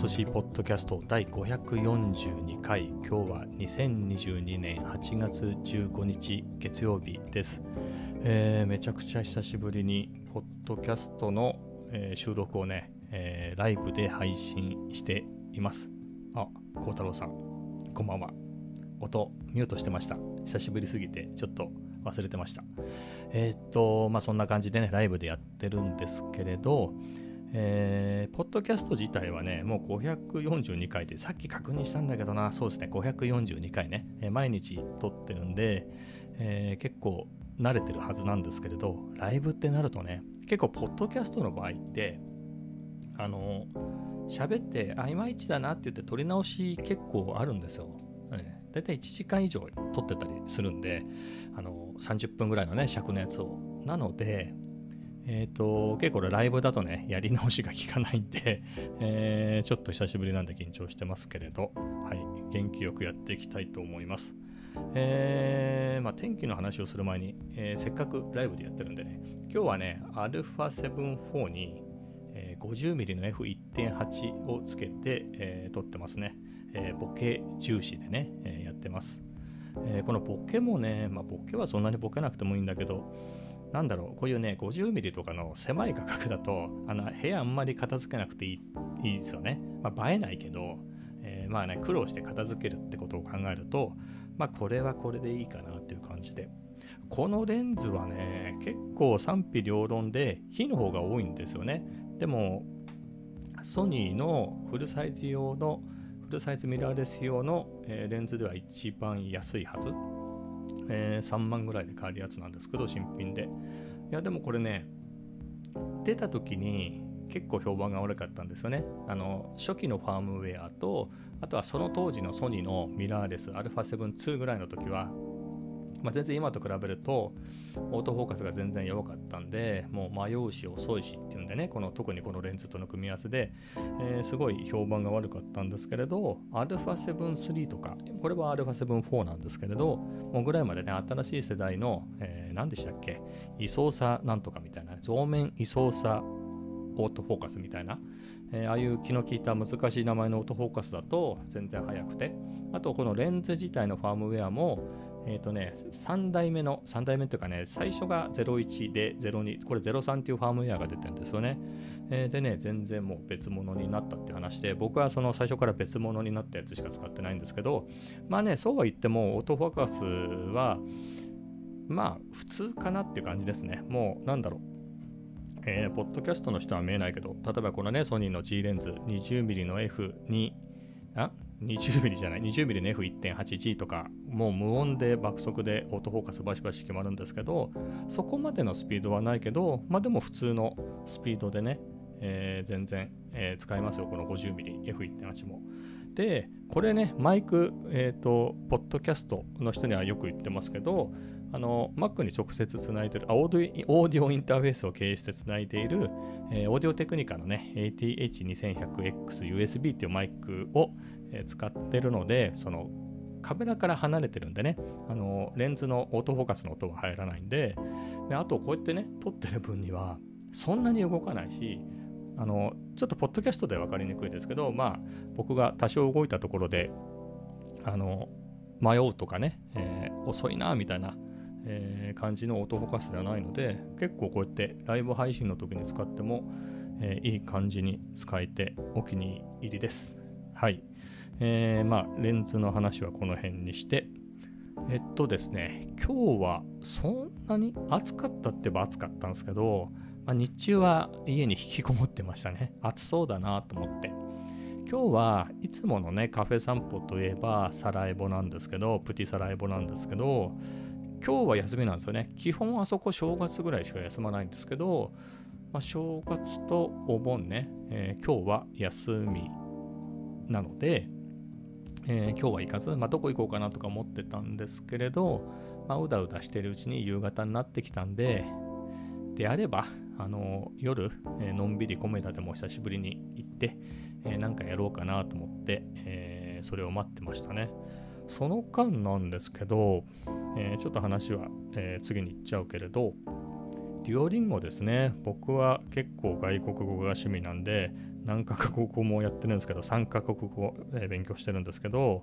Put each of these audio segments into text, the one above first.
寿司ポッドキャスト第542回。今日は2022年8月15日月曜日です、えーめちゃくちゃ久しぶりにポッドキャストの、えー収録をね、えーライブで配信しています。あ孝太郎さん。こんばんは。音ミュートしてました。久しぶりすぎてちょっと忘れてました。えーっとまあそんな感じでねライブでやってるんですけれどえーポッドキャスト自体はね、もう542回で、さっき確認したんだけどな、そうですね、542回ね、えー毎日撮ってるんで、えー結構慣れてるはずなんですけれど、ライブってなるとね、結構、ポッドキャストの場合って、あの、喋って、あ、いまいちだなって言って撮り直し結構あるんですよ。えー、だいたい1時間以上撮ってたりするんで、あの、30分ぐらいのね、尺のやつを。なので、えっ、と、結構ライブだとね、やり直しが効かないんで、えーちょっと久しぶりなんで緊張してますけれど、はい、元気よくやっていきたいと思います。えーまあ、天気の話をする前に、えーせっかくライブでやってるんでね、今日はね、α7-4 に、えー 50mm の F1.8 をつけて、え撮ってますね。えボケ重視でね、えやってます。えこのボケもね、まあ、ボケはそんなにボケなくてもいいんだけど、なんだろう、こういうね、50ミリとかの狭い価格だと、あの部屋あんまり片付けなくていいいいですよね。まあ、映えないけど、えーまあね、苦労して片付けるってことを考えると、まあ、これはこれでいいかなっていう感じで。このレンズはね、結構賛否両論で、火の方が多いんですよね。でも、ソニーのフルサイズ用の、フルサイズミラーレス用の、レンズでは一番安いはず。えー3万ぐらいで買えるやつなんですけど、新品で。いや、でもこれね、出た時に結構評判が悪かったんですよね。あの初期のファームウェアと、あとはその当時のソニーのミラーレス α7-2 ぐらいの時は、まあ、全然今と比べるとオートフォーカスが全然弱かったんでもう迷うし遅いしっていうんでねこの特にこのレンズとの組み合わせで、えーすごい評判が悪かったんですけれど α7-3 とかこれは α7-4 なんですけれどもうぐらいまでね新しい世代の、えー何でしたっけ位相差なんとかみたいな増面位相差オートフォーカスみたいな、えーああいう気の利いた難しい名前のオートフォーカスだと全然速くてあとこのレンズ自体のファームウェアもえっ、とね、3代目の、3代目というかね、最初が01で02、これ03っていうファームウェアが出てるんですよね。えーでね、全然もう別物になったって話で、僕はその最初から別物になったやつしか使ってないんですけど、まあね、そうは言っても、オートフォーカスは、まあ、普通かなっていう感じですね。もう、なんだろう。えーポッドキャストの人は見えないけど、例えばこのね、ソニーの G レンズ 20mm の F2、あ20ミリじゃない？20ミリの F1.8G とかもう無音で爆速でオートフォーカスバシバシ決まるんですけどそこまでのスピードはないけどまあでも普通のスピードでね、えー全然、えー使えますよこの 50mmF1.8 も。でこれねマイクえっ、とポッドキャストの人にはよく言ってますけどあの Mac に直接つないでるオーディオインターフェースを経由してつないでいる、えーオーディオテクニカのね ATH2100XUSB っていうマイクを、えー使ってるのでそのカメラから離れてるんでねあのレンズのオートフォーカスの音は入らないんでであとこうやってね撮ってる分にはそんなに動かないしあのちょっとポッドキャストで分かりにくいですけどまあ僕が多少動いたところであの迷うとかね、えー遅いなみたいな、えー感じのオートフォーカスではないので結構こうやってライブ配信の時に使っても、えーいい感じに使えてお気に入りです。はい。えーまあレンズの話はこの辺にして。えっとですね今日はそんなに暑かったってば暑かったんですけど、まあ、日中は家に引きこもってましたね。暑そうだなと思って。今日はいつものねカフェ散歩といえばサラエボなんですけどプティサラエボなんですけど今日は休みなんですよね基本あそこ正月ぐらいしか休まないんですけど、まあ、正月とお盆ね、えー今日は休みなので、えー今日は行かず、まあ、どこ行こうかなとか思ってたんですけれど、まあ、うだうだしてるうちに夕方になってきたんでであればあの夜、えのんびりコメダでも久しぶりに行って、えーなんかやろうかなと思って、えーそれを待ってましたね。その間なんですけど、えーちょっと話は、えー次に行っちゃうけれど、デュオリンゴですね。僕は結構外国語が趣味なんで、何カ国語もやってるんですけど3カ国語、えー、勉強してるんですけど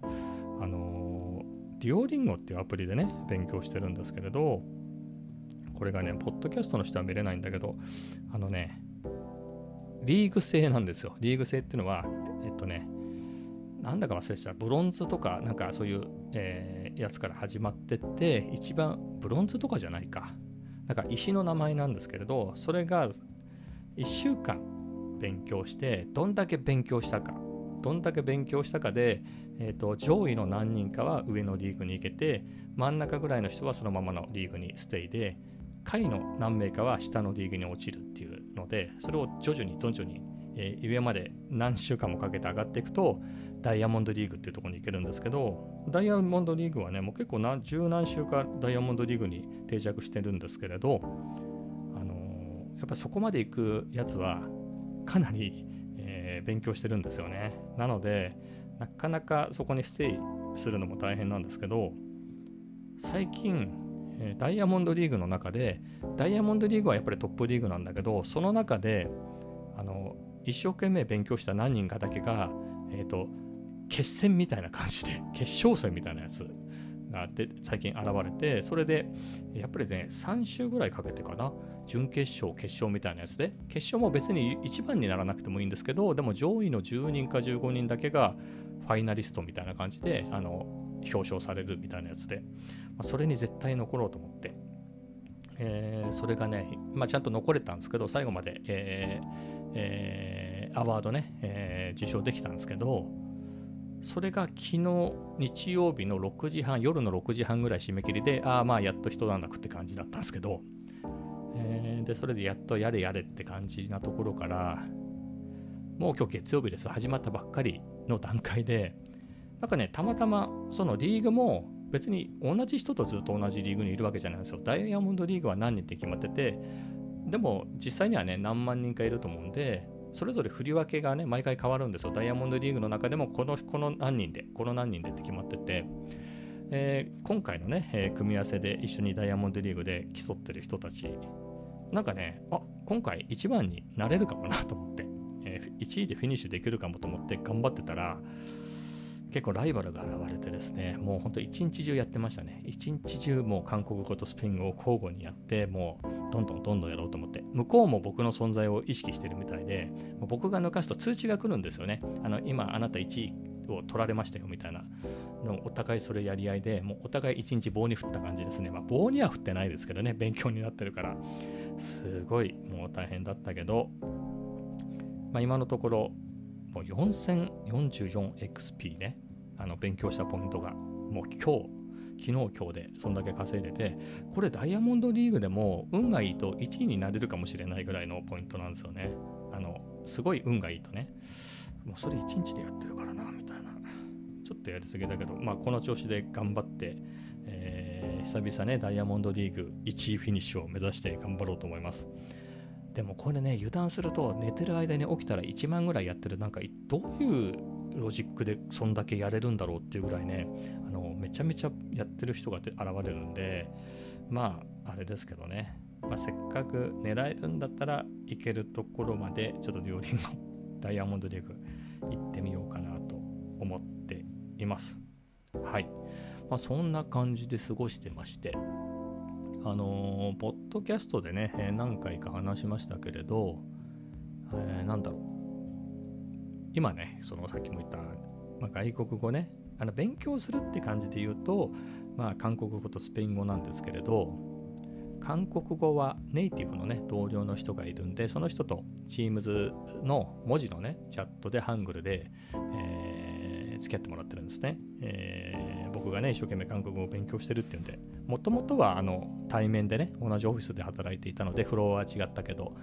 あのー、デュオリンゴっていうアプリでね勉強してるんですけれどこれがねポッドキャストの人は見れないんだけどあのねリーグ制なんですよリーグ制っていうのはえっとねなんだか忘れてた。ブロンズとかなんかそういう、えー、やつから始まってって一番ブロンズとかじゃないか。なんか石の名前なんですけれどそれが1週間勉強してどんだけ勉強したか。どんだけ勉強したかで、えーと、上位の何人かは上のリーグに行けて真ん中ぐらいの人はそのままのリーグにステイで下位の何名かは下のリーグに落ちるっていうのでそれを徐々に徐々に、えー、上まで何週間もかけて上がっていくとダイヤモンドリーグっていうところに行けるんですけどダイヤモンドリーグはねもう結構何十何週かダイヤモンドリーグに定着してるんですけれどあのー、やっぱそこまで行くやつはかなり、えー、勉強してるんですよね。なので、なかなかそこにステイするのも大変なんですけど、最近、ダイヤモンドリーグの中で、ダイヤモンドリーグはやっぱりトップリーグなんだけど、その中で、あの、一生懸命勉強した何人かだけが、え、ー、と、決戦みたいな感じで、決勝戦みたいなやつがで最近現れて、それで、やっぱりね、3週ぐらいかけてかな、準決勝、決勝みたいなやつで、決勝も別に1番にならなくてもいいんですけど、でも上位の10人か15人だけがファイナリストみたいな感じで、あの表彰されるみたいなやつで、まあ、それに絶対残ろうと思って、えー、それがね、まあ、ちゃんと残れたんですけど、最後まで、えーえー、アワードね、えー、受賞できたんですけど、それが昨日日曜日の6時半、夜の6時半ぐらい締め切りで、ああ、まあやっと一段落って感じだったんですけど、えー、で、それでやっとやれやれって感じなところから、もう今日月曜日です。始まったばっかりの段階で、なんかね、たまたまそのリーグも別に同じ人とずっと同じリーグにいるわけじゃないんですよ。ダイヤモンドリーグは何人って決まってて、でも実際にはね、何万人かいると思うんで、それぞれ振り分けがね、毎回変わるんですよ。ダイヤモンドリーグの中でも、このこの何人で、この何人でって決まってて、えー、今回のね、えー、組み合わせで一緒にダイヤモンドリーグで競ってる人たち、なんかね、あ今回1番になれるかもなと思って、えー、1位でフィニッシュできるかもと思って頑張ってたら、結構ライバルが現れてですね、もうほんと一日中やってましたね。一日中もう韓国語とスペイン語を交互にやって、もうどんどんどんどんやろうと思って、向こうも僕の存在を意識してるみたいで、僕が抜かすと通知が来るんですよね。あの今あなた1位を取られましたよみたいなのお互いそれやり合いで、もうお互い一日棒に振った感じですね。まあ棒には振ってないですけどね、勉強になってるから、すごいもう大変だったけど、まあ、今のところ、もう 4044XP ね、あの勉強したポイントがもう今日昨日今日でそんだけ稼いでてこれダイヤモンドリーグでも運がいいと1位になれるかもしれないぐらいのポイントなんですよね。あのすごい運がいいとね。もうそれ1日でやってるからなみたいな。ちょっとやりすぎだけどまあこの調子で頑張って、えー、久々ねダイヤモンドリーグ1位フィニッシュを目指して頑張ろうと思います。でもこれね油断すると寝てる間に起きたら1万ぐらいやってる。なんかどういうロジックでそんだけやれるんだろうっていうぐらいねあのめちゃめちゃやってる人が現れるんでまああれですけどね、まあ、せっかく狙えるんだったらいけるところまでちょっと両輪の ダイヤモンドリーグ行ってみようかなと思っています。はい、まあ、そんな感じで過ごしてましてあのー、ポッドキャストでね、え何回か話しましたけれど、えー、なんだろう。今ね、そのさっきも言った、まあ、外国語ね、あの勉強するって感じで言うと、まあ、韓国語とスペイン語なんですけれど、韓国語はネイティブのね、同僚の人がいるんで、その人と Teams の文字のね、チャットでハングルで、えー、付き合ってもらってるんですね。えー、僕がね、一生懸命韓国語を勉強してるっていうんで、もともとはあの対面でね、同じオフィスで働いていたので、フロアは違ったけど、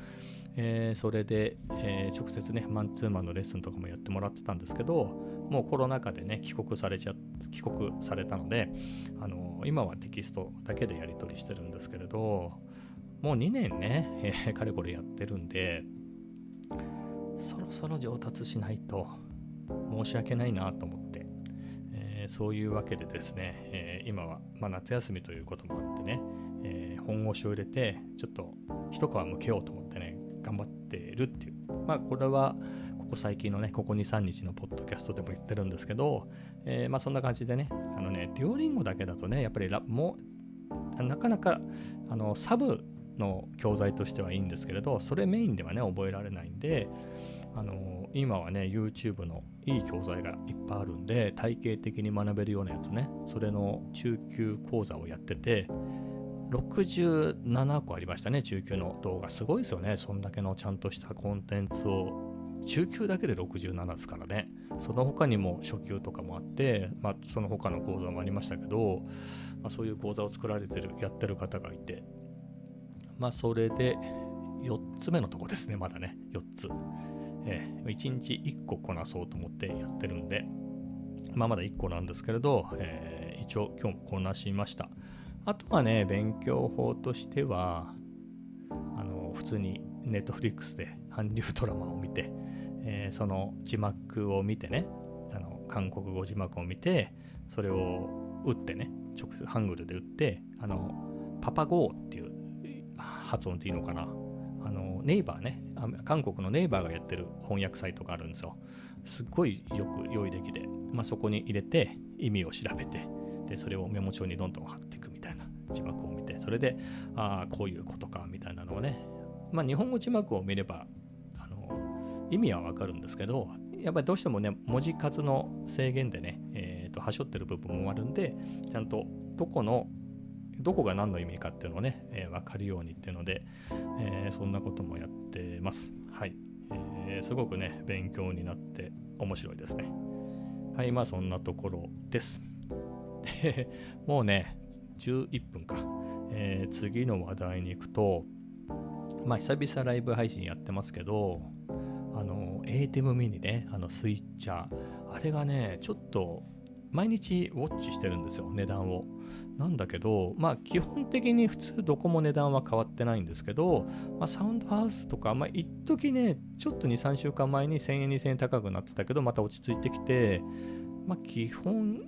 えー、それで、えー、直接ね、マンツーマンのレッスンとかもやってもらってたんですけど、もうコロナ禍でね、帰国されちゃ、帰国されたので、あのー、今はテキストだけでやり取りしてるんですけれど、もう2年ね、えー、かれこれやってるんで、そろそろ上達しないと申し訳ないなと思って、ー、そういうわけでですね、えー、今は、まあ、夏休みということもあってね、えー、本腰を入れて、ちょっと一皮むけようと思ってね、頑張ってるっていう。まあ、これは、ここ最近のね、ここ2、3日のポッドキャストでも言ってるんですけど、え、まあそんな感じでね、あのね、デュオリンゴだけだとね、やっぱりもう、なかなかあのサブの教材としてはいいんですけれど、それメインではね、覚えられないんで、あの今はね、YouTube のいい教材がいっぱいあるんで、体系的に学べるようなやつね、それの中級講座をやってて、67個ありましたね、中級の動画。すごいですよね、そんだけのちゃんとしたコンテンツを。中級だけで67ですからね。その他にも初級とかもあって、まあ、その他の講座もありましたけど、まあ、そういう講座を作られてる、やってる方がいて、まあ、それで4つ目のとこですね、まだね、4つ。えー、1日1個こなそうと思ってやってるんで、まあ、まだ1個なんですけれど、えー、一応今日もこなしました。あとはね、勉強法としては、あの普通にネットフリックスで韓流ドラマを見て、えー、その字幕を見てね、あの韓国語字幕を見て、それを打ってね、直接ハングルで打って、あのパパゴーっていう発音でいいのかな。あのネイバーね、韓国のネイバーがやってる翻訳サイトがあるんですよ。すっごいよく良い出来で、まあ、そこに入れて意味を調べて、でそれをメモ帳にどんどん貼っていくみたいな字幕を見て、それで、ああ、こういうことか、みたいなのをね、まあ、日本語字幕を見れば、あの意味はわかるんですけど、やっぱりどうしてもね、文字数の制限でね、えーと、はしょってる部分もあるんで、ちゃんとどこの、どこが何の意味かっていうのをね、えー、分かるようにっていうので、えー、そんなこともやってます。はい、えー。すごくね、勉強になって面白いですね。はい、まあそんなところです。もうね、11分か、えー、次の話題に行くと、まあ、久々ライブ配信やってますけど、あの、ATEM ミニね、あのスイッチャー、あれがね、ちょっと、毎日ウォッチしてるんですよ、値段を。なんだけど、まあ、基本的に普通どこも値段は変わってないんですけど、まあ、サウンドハウスとか、まあ、一時ね、ちょっと2、3週間前に1000円、2000円高くなってたけど、また落ち着いてきて、まあ、基本、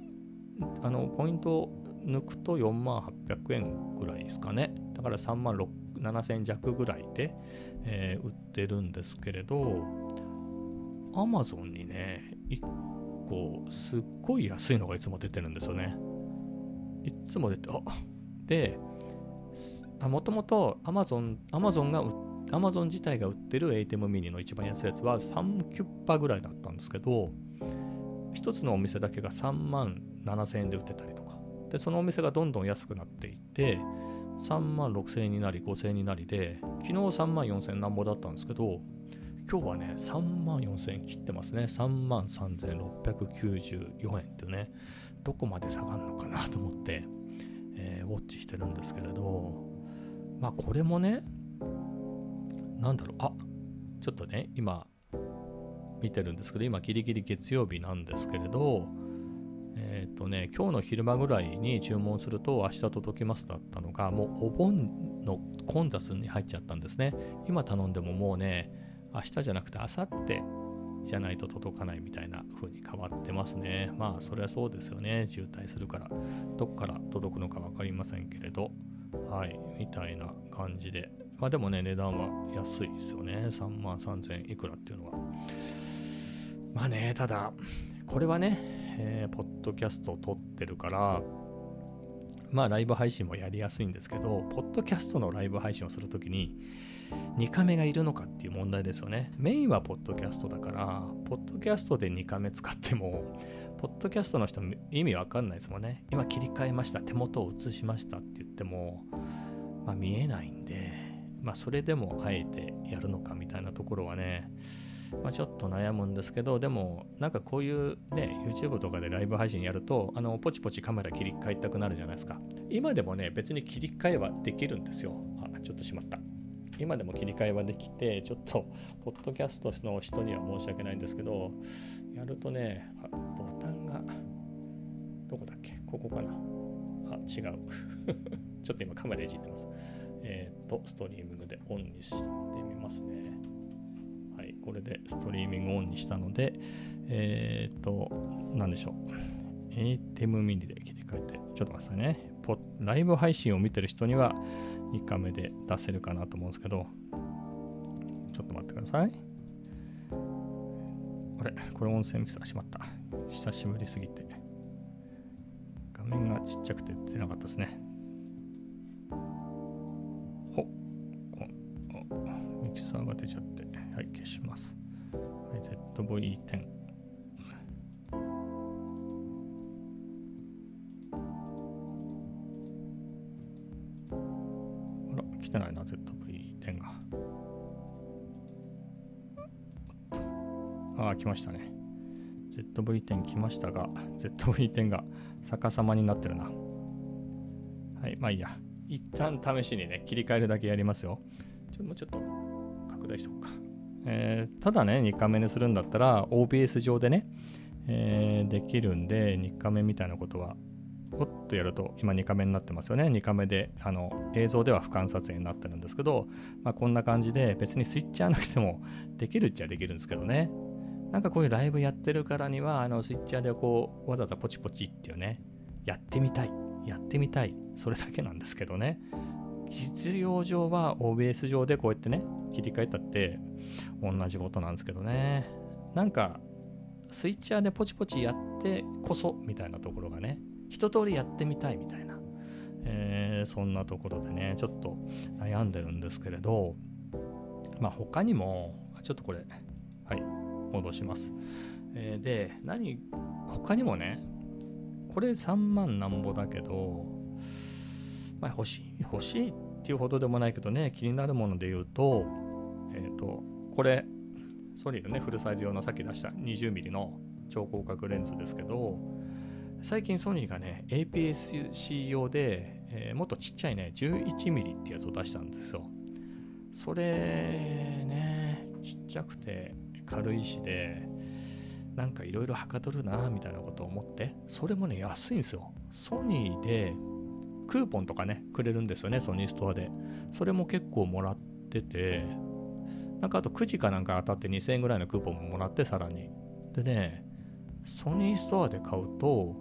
あの、ポイント抜くと4万800円ぐらいですかね。だから3万7000円弱ぐらいで、えー、売ってるんですけれど、アマゾンにね、個すっごい安いのがいつも出てるんですよね。いつも出て、あで、もともとアマゾン、アマゾンがアマゾン自体が売ってる ATEM ミニの一番安いやつは3キュッパぐらいだったんですけど、一つのお店だけが3万7000円で売ってたりとか。で、そのお店がどんどん安くなっていって、3万6000円になり、5000円になりで、昨日3万4000円なんぼだったんですけど、今日はね、3万4000円切ってますね。3万3694円っていうね、どこまで下がるのかなと思って、えー、ウォッチしてるんですけれど、まあこれもね、なんだろう、あちょっとね、今、見てるんですけど、今ギリギリ月曜日なんですけれど、えっ、ー、とね、今日の昼間ぐらいに注文すると明日届きますだったのが、もうお盆の混雑に入っちゃったんですね。今頼んでももうね、明日じゃなくて明後日じゃないと届かないみたいな風に変わってますね。まあ、それはそうですよね。渋滞するから、どっから届くのか分かりませんけれど、はい、みたいな感じで。まあでもね、値段は安いですよね。3万3000いくらっていうのは。まあね、ただ、これはね、えー、ポッドキャストを撮ってるから、まあライブ配信もやりやすいんですけど、ポッドキャストのライブ配信をするときに、2カメがいるのかっていう問題ですよね。メインはポッドキャストだから、ポッドキャストで2カメ使っても、ポッドキャストの人意味わかんないですもんね。今切り替えました、手元を映しましたって言っても、まあ見えないんで、まあそれでもあえてやるのかみたいなところはね、まあ、ちょっと悩むんですけど、でも、なんかこういうね、YouTube とかでライブ配信やると、あの、ポチポチカメラ切り替えたくなるじゃないですか。今でもね、別に切り替えはできるんですよ。あ、ちょっとしまった。今でも切り替えはできて、ちょっと、ポッドキャストの人には申し訳ないんですけど、やるとね、ボタンが、どこだっけ？ここかな？あ、違う。ちょっと今カメラいじってます。えっ、ー、と、ストリーミングでオンにしてみますねはい。これでストリーミングオンにしたので、えっ、ー、と、なんでしょう。ATEM ミニで切り替えて、ちょっと待ってくださいね。ライブ配信を見てる人には2カメで出せるかなと思うんですけど、ちょっと待ってください。あれ、これ音声ミキサーしまった。久しぶりすぎて。画面がちっちゃくて出なかったですね。ZV-10 来ましたが、ZV-10 が逆さまになってるな。はい、まあいいや。一旦試しにね、切り替えるだけやりますよ。ちょもうちょっと拡大しとこうか。えー、ただね、2カメにするんだったら、OBS 上でね、えー、できるんで、2カメみたいなことはポッとやると今2カメになってますよね2カメであの映像では俯瞰撮影になってるんですけど、まあ、こんな感じで別にスイッチャーなくてもできるっちゃできるんですけどねなんかこういうライブやってるからにはあのスイッチャーでこうわざわざポチポチっていうねやってみたいやってみたいそれだけなんですけどね。実用上は OBS 上でこうやってね切り替えたって同じことなんですけどね。なんかスイッチャーでポチポチやってこそみたいなところがね一通りやってみたいみたいな、えー、そんなところでね、ちょっと悩んでるんですけれど、まあ他にも、ちょっとこれ、はい、戻します。えー、で、何、他にもね、これ3万なんぼだけど、まあ欲しい、欲しいっていうほどでもないけどね、気になるもので言うと、えっ、ー、と、これ、ソニーのね、フルサイズ用のさっき出した 20mm の超広角レンズですけど、最近ソニーがね、APS-C 用で、えー、もっとちっちゃいね、11mm ってやつを出したんですよ。それね、ちっちゃくて軽いしで、なんかいろいろはかどるなみたいなことを思って、それもね、安いんですよ。ソニーでクーポンとかね、くれるんですよね、ソニーストアで。それも結構もらってて、なんかあと9時かなんか当たって2000円ぐらいのクーポンももらって、さらに。でね、ソニーストアで買うと、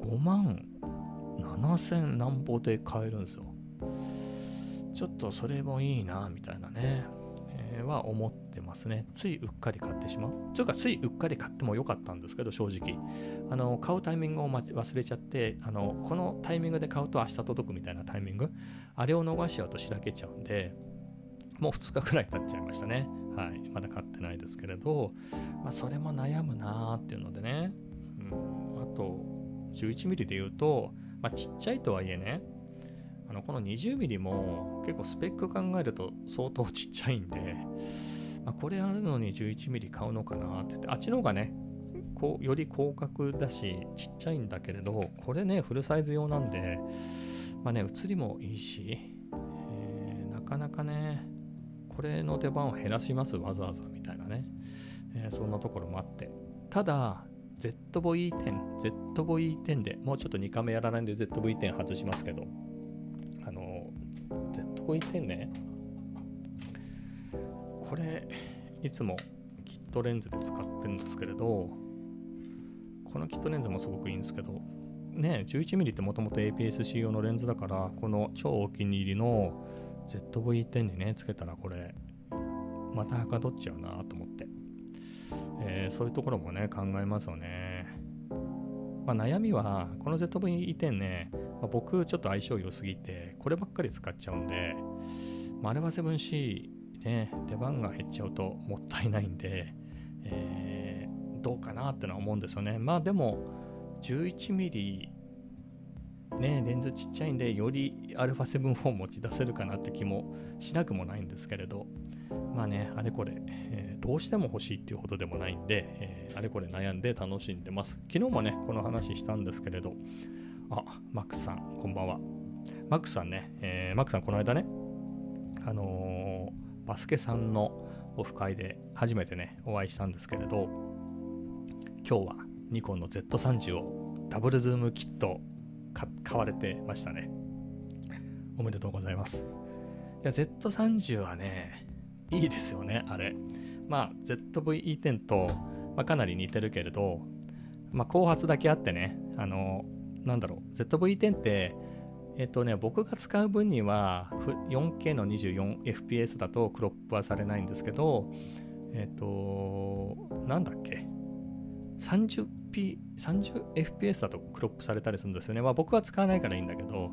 5万7000何ぼで買えるんですよ。ちょっとそれもいいな、みたいなね、は思ってますね。ついうっかり買ってしまう。というか、ついうっかり買ってもよかったんですけど、正直。あの、買うタイミングを忘れちゃって、あの、このタイミングで買うと明日届くみたいなタイミング、あれを逃しちゃうとしらけちゃうんで、もう2日くらい経っちゃいましたね。はい。まだ買ってないですけれど、まあ、それも悩むなーっていうのでね。うん、あと、11ミリで言うと、まあ、ちっちゃいとはいえね、あのこの20ミリも結構スペック考えると相当ちっちゃいんで、まあ、これあるのに11ミリ買うのかなって言って、あっちの方がね、こうより広角だし、ちっちゃいんだけれど、これね、フルサイズ用なんで、まあね、写りもいいし、えー、なかなかね、これの出番を減らします、わざわざみたいなね、えー、そんなところもあって。ただ、ZV-10、ZV-10 で、もうちょっと2カメやらないんで ZV-10 外しますけど、ZV-10 ね、これ、いつもキットレンズで使ってるんですけれど、このキットレンズもすごくいいんですけど、ね、11mm ってもともと APS-C 用のレンズだから、この超お気に入りの ZV-10 にね、つけたらこれ、またはかどっちゃうなと思って。えー、そういうところもね、考えますよね。まあ、悩みは、この ZV-10 ね、まあ、僕ちょっと相性良すぎて、こればっかり使っちゃうんで、まあ、あれは 7C ね、出番が減っちゃうともったいないんで、えー、どうかなってのは思うんですよね。まあでも、11mm ね、レンズちっちゃいんで、より α7 を持ち出せるかなって気もしなくもないんですけれど、まあね、あれこれ、えー、どうしても欲しいっていうほどでもないんで、えー、あれこれ悩んで楽しんでます。昨日もね、この話したんですけれど、あ、マックスさん、こんばんは。マックスさんね、えー、マックスさん、この間ね、あのー、バスケさんのオフ会で初めてね、お会いしたんですけれど、今日はニコンの Z30 をダブルズームキット買われてましたね。おめでとうございます。いや、Z30 はね、いいですよね、あれ。まあ、ZVE10 と、まあ、かなり似てるけれど、まあ、後発だけあってね、あの、なんだろう、ZV-10 って、えっとね、僕が使う分には 4K の 24fps だとクロップはされないんですけど、えっ、と、なんだっけ 30p、30fps だとクロップされたりするんですよね。まあ僕は使わないからいいんだけど、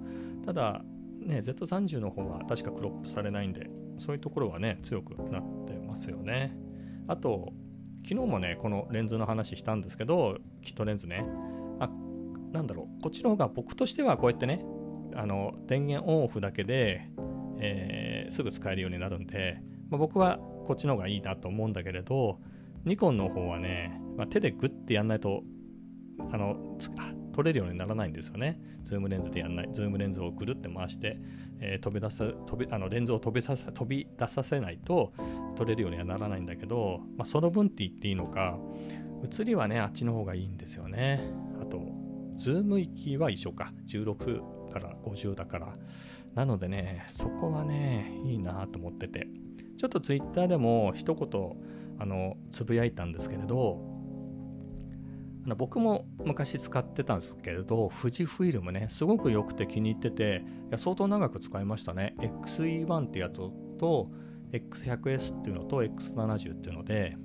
ただ、ね、Z30 の方は確かクロップされないんで、そういうところはね、強くなってますよね。あと、昨日もね、このレンズの話したんですけど、キットレンズね。なんだろう、こっちの方が僕としてはこうやってね、あの電源オンオフだけで、えー、すぐ使えるようになるんで、まあ、僕はこっちの方がいいなと思うんだけれど、ニコンの方はね、まあ、手でグッてやんないとあの撮れるようにならないんですよね。ズームレンズでやんない。ズームレンズをぐるって回して、えー、飛び出す飛びあのレンズを飛びさ飛び出させないと撮れるようにはならないんだけど、まあ、その分って言っていいのか、写りはね、あっちの方がいいんですよね。ズーム域は一緒か。16から50だから。なのでね、そこはね、いいなと思ってて。ちょっとツイッターでも一言、あの、つぶやいたんですけれど、僕も昔使ってたんですけれど、富士フィルムね、すごく良くて気に入ってて、いや相当長く使いましたね。XE1 ってやつと、X100S っていうのと X70 っていうので、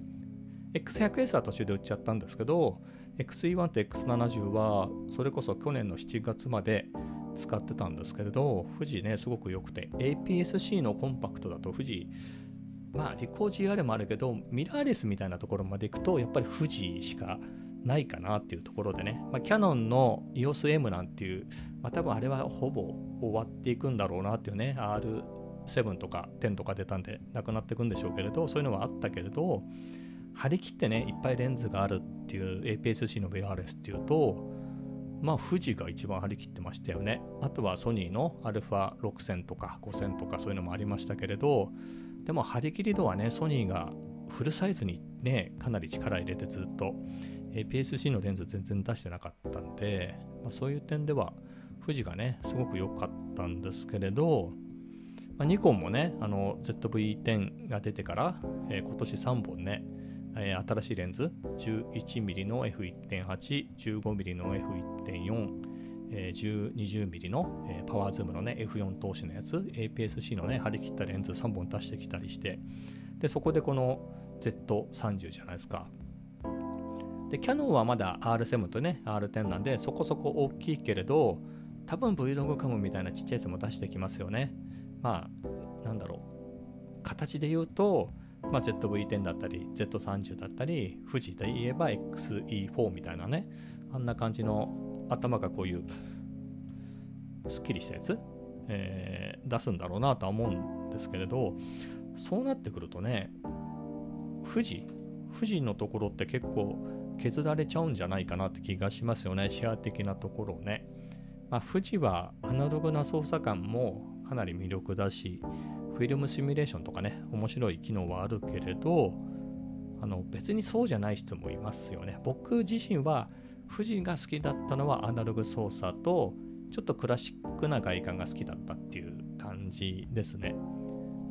X100S は途中で売っちゃったんですけど、XE1 と X70 はそれこそ去年の7月まで使ってたんですけれど、富士ね、すごく良くて、APS-C のコンパクトだと富士、まあ、リコー GR もあるけど、ミラーレスみたいなところまで行くと、やっぱり富士しかないかなっていうところでね、まあ、キャノンの EOS-M なんていう、まあ、多分あれはほぼ終わっていくんだろうなっていうね、R7 とか10とか出たんで、なくなっていくんでしょうけれど、そういうのはあったけれど、張り切ってね、いっぱいレンズがあるっていう APS-C の VRS っていうと、まあ富士が一番張り切ってましたよね。あとはソニーの α6000 とか5000とかそういうのもありましたけれど、でも張り切り度はね、ソニーがフルサイズにね、かなり力入れてずっと APS-C のレンズ全然出してなかったんで、まあ、そういう点では富士がね、すごく良かったんですけれど、まあ、ニコンもね、あの ZV-10 が出てから、えー、今年3本ね、えー、新しいレンズ 11mm の F1.8、15mm の F1.4、えー、20mm の、えー、パワーズームのね F4 投資のやつ APS-C のね張り切ったレンズ3本出してきたりしてでそこでこの Z30 じゃないですか。でキャノンはまだ R7 とね R10 なんでそこそこ大きいけれど多分 Vlog カムみたいなちっちゃいやつも出してきますよね。まあなんだろう。形で言うとまあ、ZV-10 だったり Z30 だったり富士で言えば XE4 みたいなねあんな感じの頭がこういうすっきりしたやつ、えー、出すんだろうなとは思うんですけれどそうなってくるとね富士富士のところって結構削られちゃうんじゃないかなって気がしますよねシェア的なところをね、まあ、富士はアナログな操作感もかなり魅力だしフィルムシミュレーションとかね、面白い機能はあるけれど、あの別にそうじゃない人もいますよね。僕自身は富士が好きだったのはアナログ操作と、ちょっとクラシックな外観が好きだったっていう感じですね。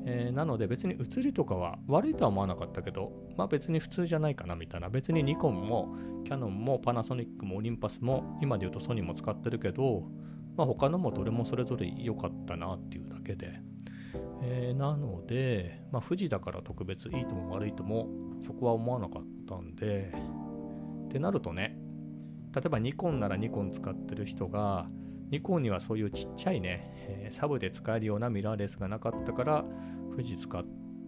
えー、なので別に写りとかは悪いとは思わなかったけど、まあ別に普通じゃないかなみたいな。別にニコンもキヤノンもパナソニックもオリンパスも今で言うとソニーも使ってるけど、まあ他のもどれもそれぞれ良かったなっていうだけで。えー、なので、まあ、富士だから特別いいとも悪いともそこは思わなかったんでってなるとね例えばニコンならニコン使ってる人がニコンにはそういうちっちゃいね、え、サブで使えるようなミラーレスがなかったから富士使っ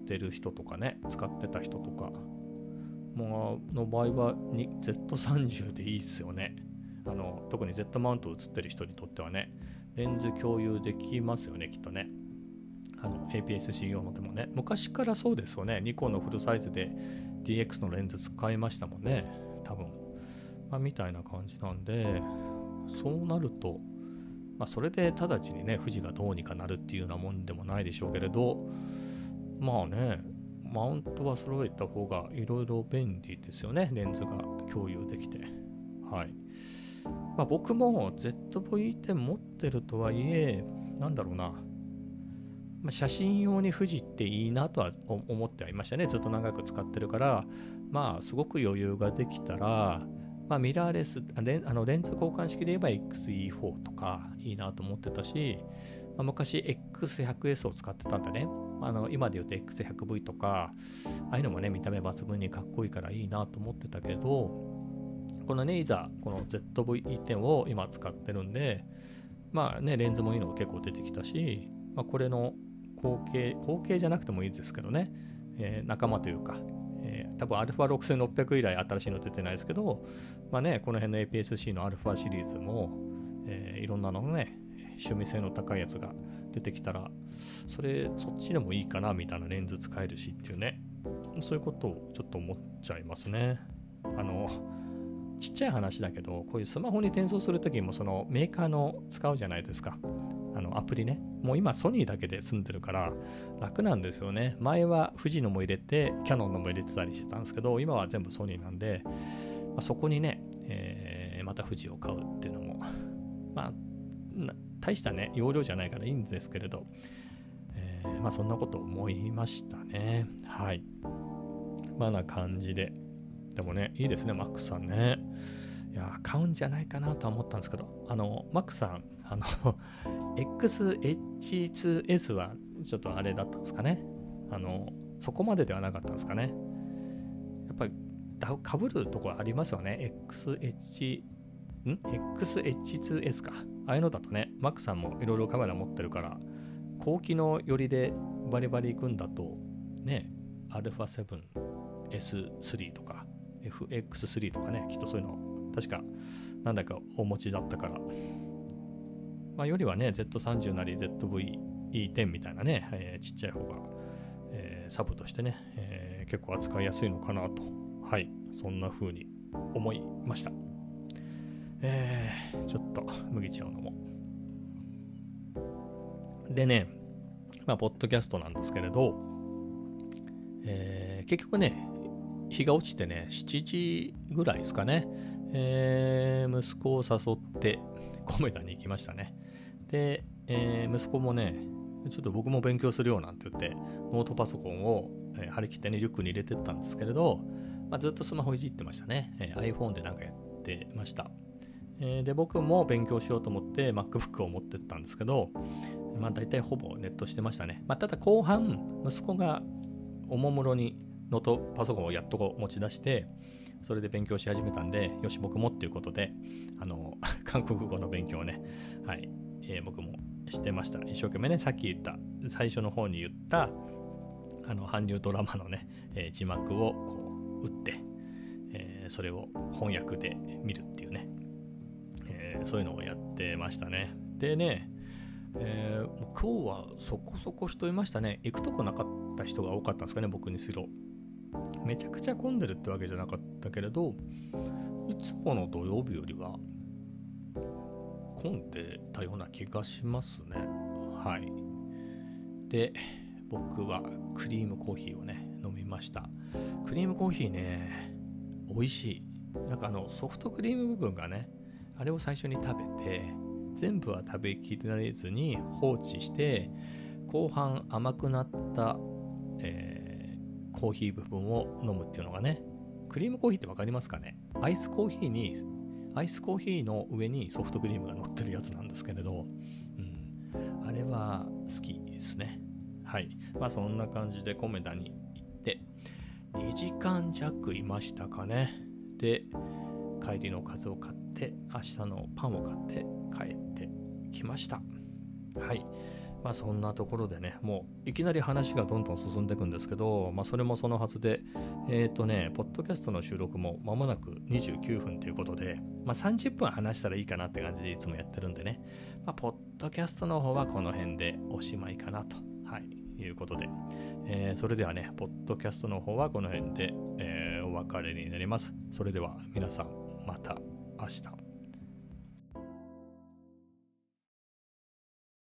てる人とかね使ってた人とかもの場合は Z30 でいいっすよね。あの特に Z マウント映ってる人にとってはねレンズ共有できますよねきっとね。の APS-C 用のでもね、昔からそうですよね。ニコンのフルサイズで DX のレンズ使いましたもんね。多分。まあ、みたいな感じなんで、そうなると、まあ、それで直ちにね、富士がどうにかなるっていうようなもんでもないでしょうけれど、まあね、マウントは揃えた方がいろいろ便利ですよね。レンズが共有できて。はい。まあ、僕も ZV-10 持ってるとはいえ、なんだろうな、まあ、写真用に富士っていいなとは思ってはいましたね。ずっと長く使ってるから、まあ、すごく余裕ができたら、まあ、ミラーレスレンあのレンズ交換式で言えば XE4 とかいいなと思ってたし、まあ、昔 X100S を使ってたんだね。あの今で言うと X100V とか、ああいうのもね、見た目抜群にかっこいいからいいなと思ってたけど、このね、いざこの ZV-10 を今使ってるんで、まあね、レンズもいいの結構出てきたし、まあ、これの後継、後継じゃなくてもいいですけどね、えー、仲間というか、えー、多分 α6600 以来新しいの出てないですけど、まあね、この辺の APS-C の α シリーズも、えー、いろんなのね、趣味性の高いやつが出てきたら、それ、そっちでもいいかなみたいなレンズ使えるしっていうね、そういうことをちょっと思っちゃいますね。あの、ちっちゃい話だけど、こういうスマホに転送するときもそのメーカーの使うじゃないですか。あのアプリね。もう今ソニーだけで済んでるから楽なんですよね。前は富士のも入れて、キャノンのも入れてたりしてたんですけど、今は全部ソニーなんで、まあ、そこにね、えー、また富士を買うっていうのも、まあ、大したね、容量じゃないからいいんですけれど、えー、まあそんなこと思いましたね。はい。まあな感じで。でもね、いいですね、マックさんね。いや、買うんじゃないかなとは思ったんですけど、あの、マックさん、あの、XH2S はちょっとあれだったんですかね。あの、そこまでではなかったんですかね。やっぱり、かぶるところありますよね。XH、ん ?XH2S か。ああいうのだとね、マックさんもいろいろカメラ持ってるから、高機能寄りでバリバリ行くんだと、ね、α7S3 とか FX3 とかね、きっとそういうの、確かなんだかお持ちだったから、まあ、よりはね、Z30 なり ZV-E10 みたいなね、えー、ちっちゃい方が、えー、サブとしてね、えー、結構扱いやすいのかなと、はい、そんな風に思いました。えー、ちょっと麦茶を飲もう。でね、まあ、ポッドキャストなんですけれど、えー、結局ね、日が落ちてね、7時ぐらいですかね、えー、息子を誘ってコメダに行きましたね。で、えー、息子もね、ちょっと僕も勉強するよなんて言って、ノートパソコンを、えー、張り切ってね、リュックに入れてったんですけれど、まあ、ずっとスマホいじってましたね。えー、iPhone でなんかやってました。えー、で、僕も勉強しようと思って MacBook を持ってったんですけど、まあ大体ほぼネットしてましたね。まあ、ただ後半、息子がおもむろにノートパソコンをやっとこう持ち出して、それで勉強し始めたんで、よし、僕もっていうことで、あの、韓国語の勉強をね、はい、えー、僕もしてました。一生懸命ね、さっき言った、最初の方に言った、あの、韓流ドラマのね、えー、字幕をこう打って、えー、それを翻訳で見るっていうね、えそういうのをやってましたね。でね、え今日はそこそこ人いましたね。行くとこなかった人が多かったんですかね、僕にしろ。めちゃくちゃ混んでるってわけじゃなかったけれど、いつもの土曜日よりは混んでたような気がしますね。はい。で、僕はクリームコーヒーをね、飲みました。クリームコーヒーね、美味しい。なんかあの、ソフトクリーム部分がね、あれを最初に食べて、全部は食べきれずに放置して、後半甘くなった、えー、コーヒー部分を飲むっていうのがね、クリームコーヒーって分かりますかね？アイスコーヒーにアイスコーヒーの上にソフトクリームが乗ってるやつなんですけれど、うん、あれは好きですね。はい。まあそんな感じでコメダに行って、2時間弱いましたかね。で、帰りの数を買って、明日のパンを買って帰ってきました。はい。まあそんなところでね、もういきなり話がどんどん進んでいくんですけど、まあそれもそのはずで、えっ、ー、とね、ポッドキャストの収録も間もなく29分ということで、まあ30分話したらいいかなって感じでいつもやってるんでね、まあポッドキャストの方はこの辺でおしまいかなと、はい、いうことで、えー、それではね、ポッドキャストの方はこの辺で、えー、お別れになります。それでは皆さん、また明日。